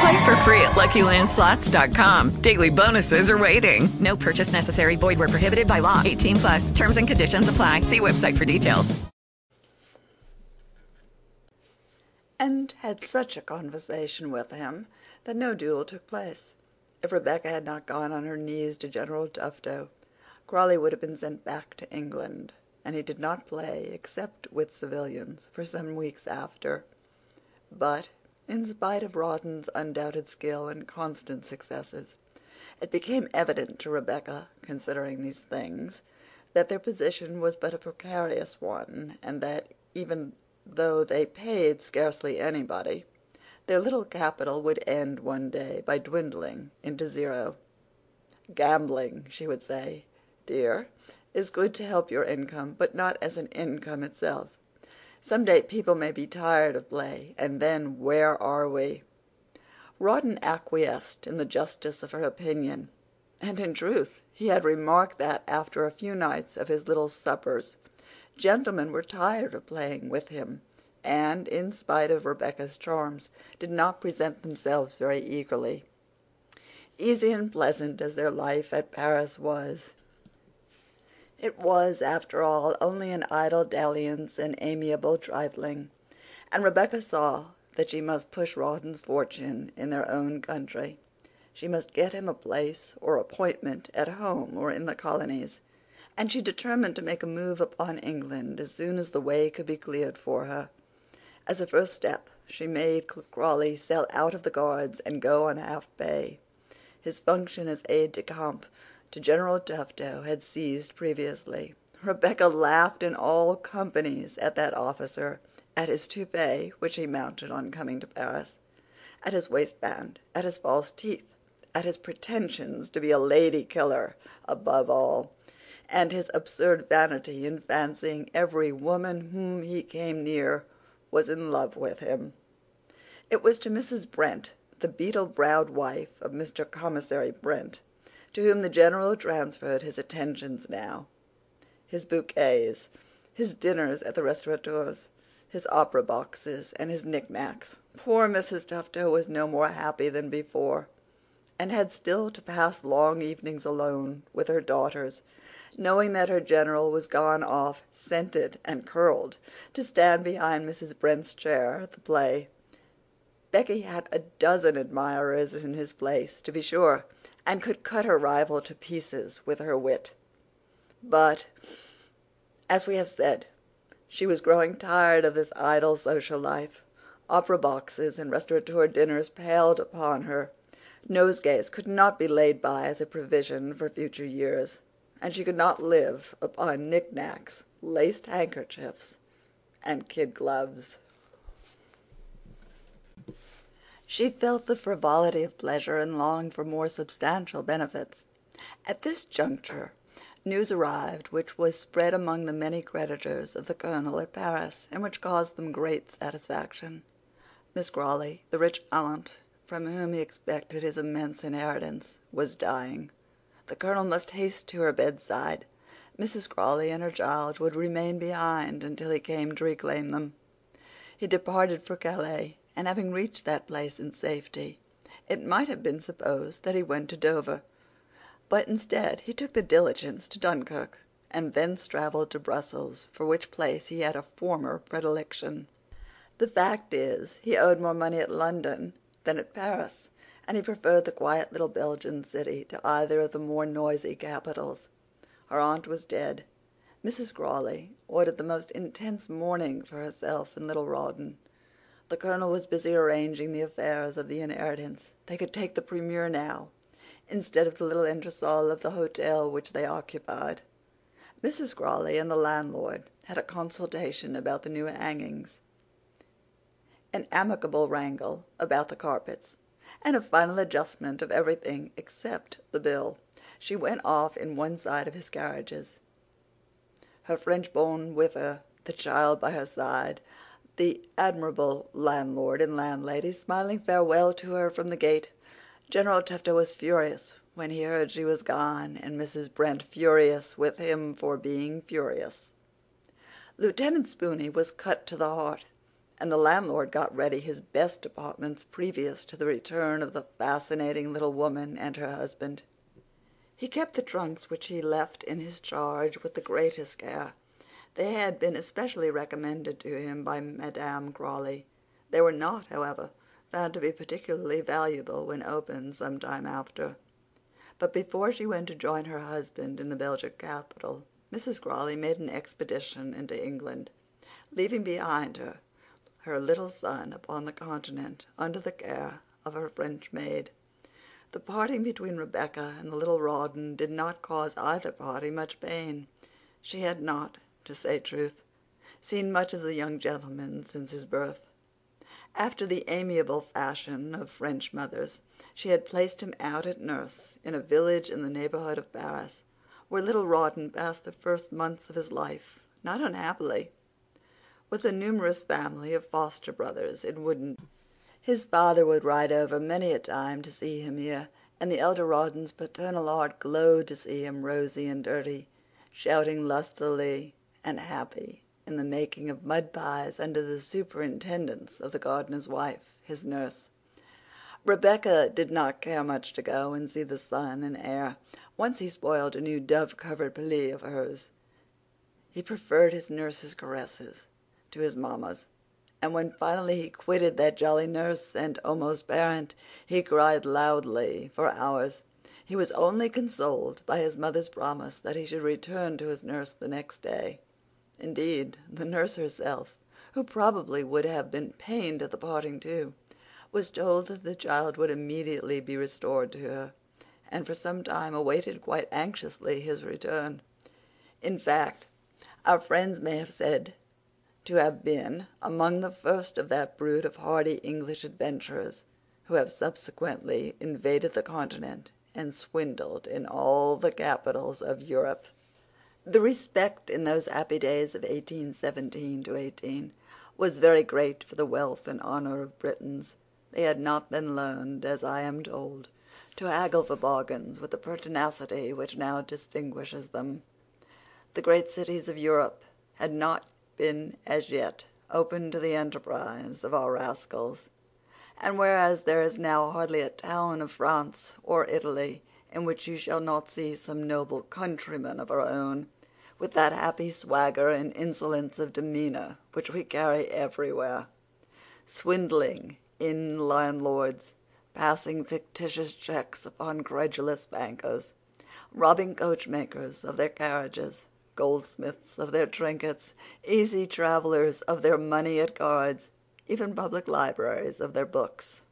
Play for free at LuckyLandSlots.com. Daily bonuses are waiting. No purchase necessary. Void where prohibited by law. 18 plus. Terms and conditions apply. See website for details. and had such a conversation with him that no duel took place. If Rebecca had not gone on her knees to General Tufto, Crawley would have been sent back to England, and he did not play, except with civilians, for some weeks after. But, in spite of Rawdon's undoubted skill and constant successes, it became evident to Rebecca, considering these things, that their position was but a precarious one, and that, even though they paid scarcely anybody, their little capital would end one day by dwindling into zero. Gambling, she would say, dear, is good to help your income, but not as an income itself. Some day people may be tired of play, and then where are we? Rawdon acquiesced in the justice of her opinion, and in truth he had remarked that after a few nights of his little suppers gentlemen were tired of playing with him, and, in spite of Rebecca's charms, did not present themselves very eagerly. Easy and pleasant as their life at Paris was, it was, after all, only an idle dalliance and amiable trifling, and Rebecca saw that she must push Rawdon's fortune in their own country. She must get him a place or appointment at home or in the colonies, and she determined to make a move upon England as soon as the way could be cleared for her. As a first step she made Crawley sell out of the Guards and go on half pay. His function as aide de camp to General Tufto had seized previously. Rebecca laughed in all companies at that officer, at his toupee, which he mounted on coming to Paris, at his waistband, at his false teeth, at his pretensions to be a lady killer, above all, and his absurd vanity in fancying every woman whom he came near was in love with him. It was to Mrs. Brent, the beetle-browed wife of Mr. Commissary Brent, to whom the general transferred his attentions now. His bouquets, his dinners at the restaurateurs, his opera boxes, and his knickknacks. Poor Mrs. Tufto was no more happy than before, and had still to pass long evenings alone with her daughters, knowing that her general was gone off, scented and curled, to stand behind Mrs. Brent's chair at the play. Becky had a dozen admirers in his place, to be sure, and could cut her rival to pieces with her wit. But, as we have said, she was growing tired of this idle social life. Opera boxes and restaurateur dinners paled upon her. Nosegays could not be laid by as a provision for future years, and she could not live upon knickknacks, laced handkerchiefs, and kid gloves. She felt the frivolity of pleasure and longed for more substantial benefits. At this juncture news arrived which was spread among the many creditors of the colonel at Paris, and which caused them great satisfaction. Miss Crawley, the rich aunt from whom he expected his immense inheritance, was dying. The colonel must haste to her bedside. Mrs. Crawley and her child would remain behind until he came to reclaim them. He departed for Calais, and having reached that place in safety, it might have been supposed that he went to Dover. But instead he took the diligence to Dunkirk, and thence travelled to Brussels, for which place he had a former predilection. The fact is, he owed more money at London than at Paris, and he preferred the quiet little Belgian city to either of the more noisy capitals. Her aunt was dead. Mrs. Crawley ordered the most intense mourning for herself and little Rawdon. The Colonel was busy arranging the affairs of the inheritance. They could take the Premier now, instead of the little entresol of the hotel which they occupied. Mrs. Crawley and the landlord had a consultation about the new hangings, an amicable wrangle about the carpets, and a final adjustment of everything except the bill. She went off in one side of his carriages, her French bonne with her, the child by her side, the admirable landlord and landlady smiling farewell to her from the gate. General Tufto was furious when he heard she was gone, and Mrs. Brent furious with him for being furious. Lieutenant Spooney was cut to the heart, and the landlord got ready his best apartments previous to the return of the fascinating little woman and her husband. He kept the trunks which he left in his charge with the greatest care. They had been especially recommended to him by Madame Crawley. They were not, however, found to be particularly valuable when opened some time after. But before she went to join her husband in the Belgic capital, Mrs. Crawley made an expedition into England, leaving behind her her little son upon the continent under the care of her French maid. The parting between Rebecca and the little Rawdon did not cause either party much pain. She had not, to say truth, seen much of the young gentleman since his birth. After the amiable fashion of French mothers, she had placed him out at nurse in a village in the neighborhood of Paris, where little Rawdon passed the first months of his life, not unhappily, with a numerous family of foster brothers in Woodend. His father would ride over many a time to see him here, and the elder Rawdon's paternal heart glowed to see him rosy and dirty, shouting lustily and happy in the making of mud pies under the superintendence of the gardener's wife, his nurse. Rebecca did not care much to go and see the son and heir. Once he spoiled a new dove-covered pelisse of hers. He preferred his nurse's caresses to his mamma's and when finally he quitted that jolly nurse and almost parent, he cried loudly for hours. He was only consoled by his mother's promise that he should return to his nurse the next day. Indeed, the nurse herself, who probably would have been pained at the parting too, was told that the child would immediately be restored to her, and for some time awaited quite anxiously his return. In fact, our friends may have said to have been among the first of that brood of hardy English adventurers who have subsequently invaded the continent and swindled in all the capitals of Europe. The respect in those happy days of 1817 to 18 was very great for the wealth and honor of Britons. They had not then learned, as I am told, to haggle for bargains with the pertinacity which now distinguishes them. The great cities of Europe had not been as yet open to the enterprise of our rascals; and whereas there is now hardly a town of France or Italy in which you shall not see some noble countryman of our own, with that happy swagger and insolence of demeanor which we carry everywhere, swindling inn landlords, passing fictitious checks upon credulous bankers, robbing coachmakers of their carriages goldsmiths of their trinkets, easy travelers of their money at cards, even public libraries of their books.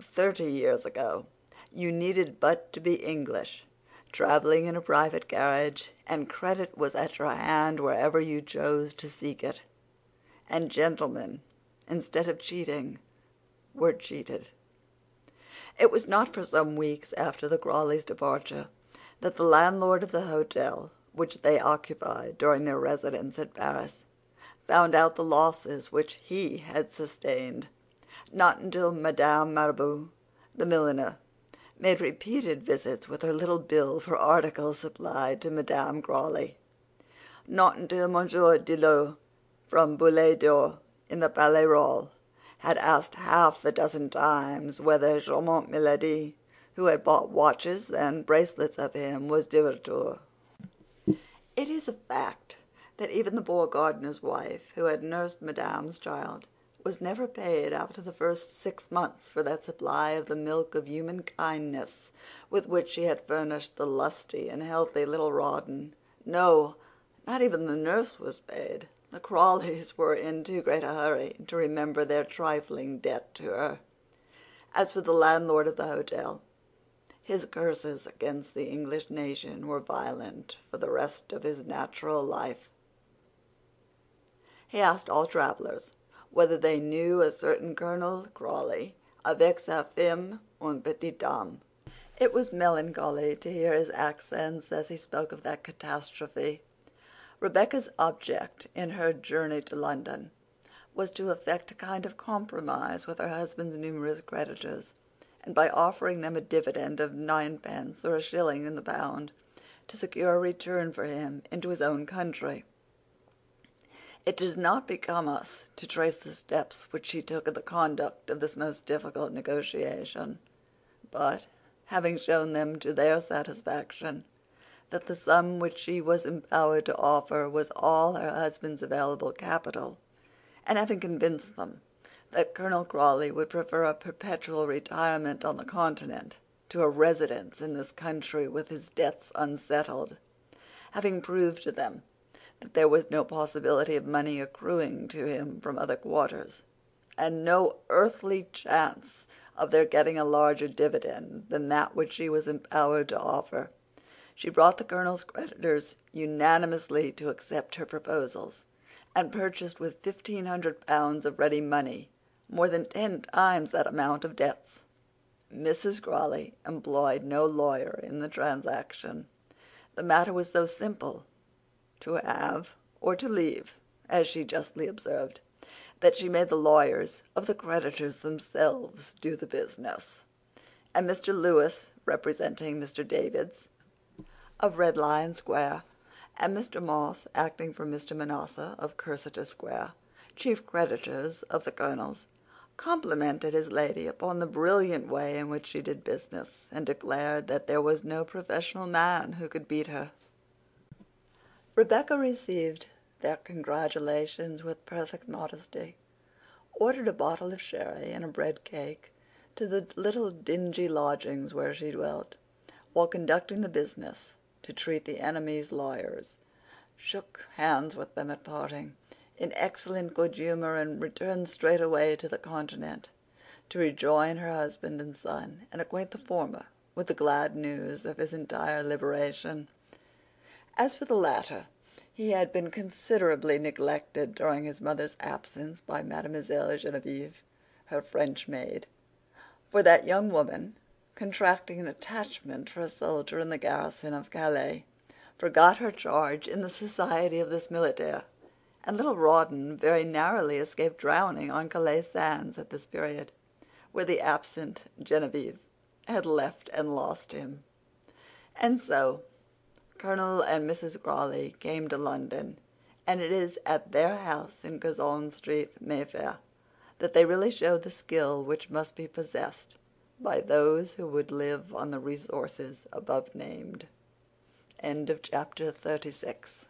Thirty years ago you needed but to be English, traveling in a private carriage, and credit was at your hand wherever you chose to seek it. And gentlemen, instead of cheating, were cheated. It was not for some weeks after the Crawleys' departure that the landlord of the hotel which they occupied during their residence at Paris, found out the losses which he had sustained. Not until Madame Marabou, the milliner, made repeated visits with her little bill for articles supplied to Madame Crawley. Not until Monsieur Didelot, from Boule d'Or in the Palais Royal, had asked half a dozen times whether charmante Milady, who had bought watches and bracelets of him, was de retour. It is a fact that even the poor gardener's wife, who had nursed Madame's child, was never paid after the first six months for that supply of the milk of human kindness with which she had furnished the lusty and healthy little Rawdon. No, Not even the nurse was paid. The Crawleys were in too great a hurry to remember their trifling debt to her. As for the landlord of the hotel, his curses against the English nation were violent for the rest of his natural life. He asked all travelers whether they knew a certain Colonel Crawley, avec sa femme une petite dame. It was melancholy to hear his accents as he spoke of that catastrophe. Rebecca's object in her journey to London was to effect a kind of compromise with her husband's numerous creditors, and by offering them a dividend of ninepence or a shilling in the pound, to secure a return for him into his own country. It does not become us to trace the steps which she took in the conduct of this most difficult negotiation; but, having shown them to their satisfaction that the sum which she was empowered to offer was all her husband's available capital, and having convinced them that Colonel Crawley would prefer a perpetual retirement on the Continent to a residence in this country with his debts unsettled, having proved to them that there was no possibility of money accruing to him from other quarters, and no earthly chance of their getting a larger dividend than that which she was empowered to offer, she brought the colonel's creditors unanimously to accept her proposals, and purchased with fifteen hundred pounds of ready money more than ten times that amount of debts. Mrs. Crawley employed no lawyer in the transaction. The matter was so simple to have or to leave, as she justly observed, that she made the lawyers of the creditors themselves do the business, and Mr. Lewis, representing Mr. Davids, of Red Lion Square, and Mr. Moss, acting for Mr. Manasseh of Cursitor Square, chief creditors of the colonel's, complimented his lady upon the brilliant way in which she did business, and declared that there was no professional man who could beat her. Rebecca received their congratulations with perfect modesty, ordered a bottle of sherry and a bread cake to the little dingy lodgings where she dwelt, while conducting the business to treat the enemy's lawyers, shook hands with them at parting, in excellent good humor, and returned straightway to the Continent, to rejoin her husband and son, and acquaint the former with the glad news of his entire liberation. As for the latter, he had been considerably neglected during his mother's absence by Mademoiselle Genevieve, her French maid; for that young woman, contracting an attachment for a soldier in the garrison of Calais, forgot her charge in the society of this militaire, and little Rawdon very narrowly escaped drowning on Calais sands at this period, where the absent Genevieve had left and lost him. And so Colonel and Mrs. Crawley came to London, and it is at their house in Curzon Street, Mayfair, that they really showed the skill which must be possessed by those who would live on the resources above named. Chapter 36.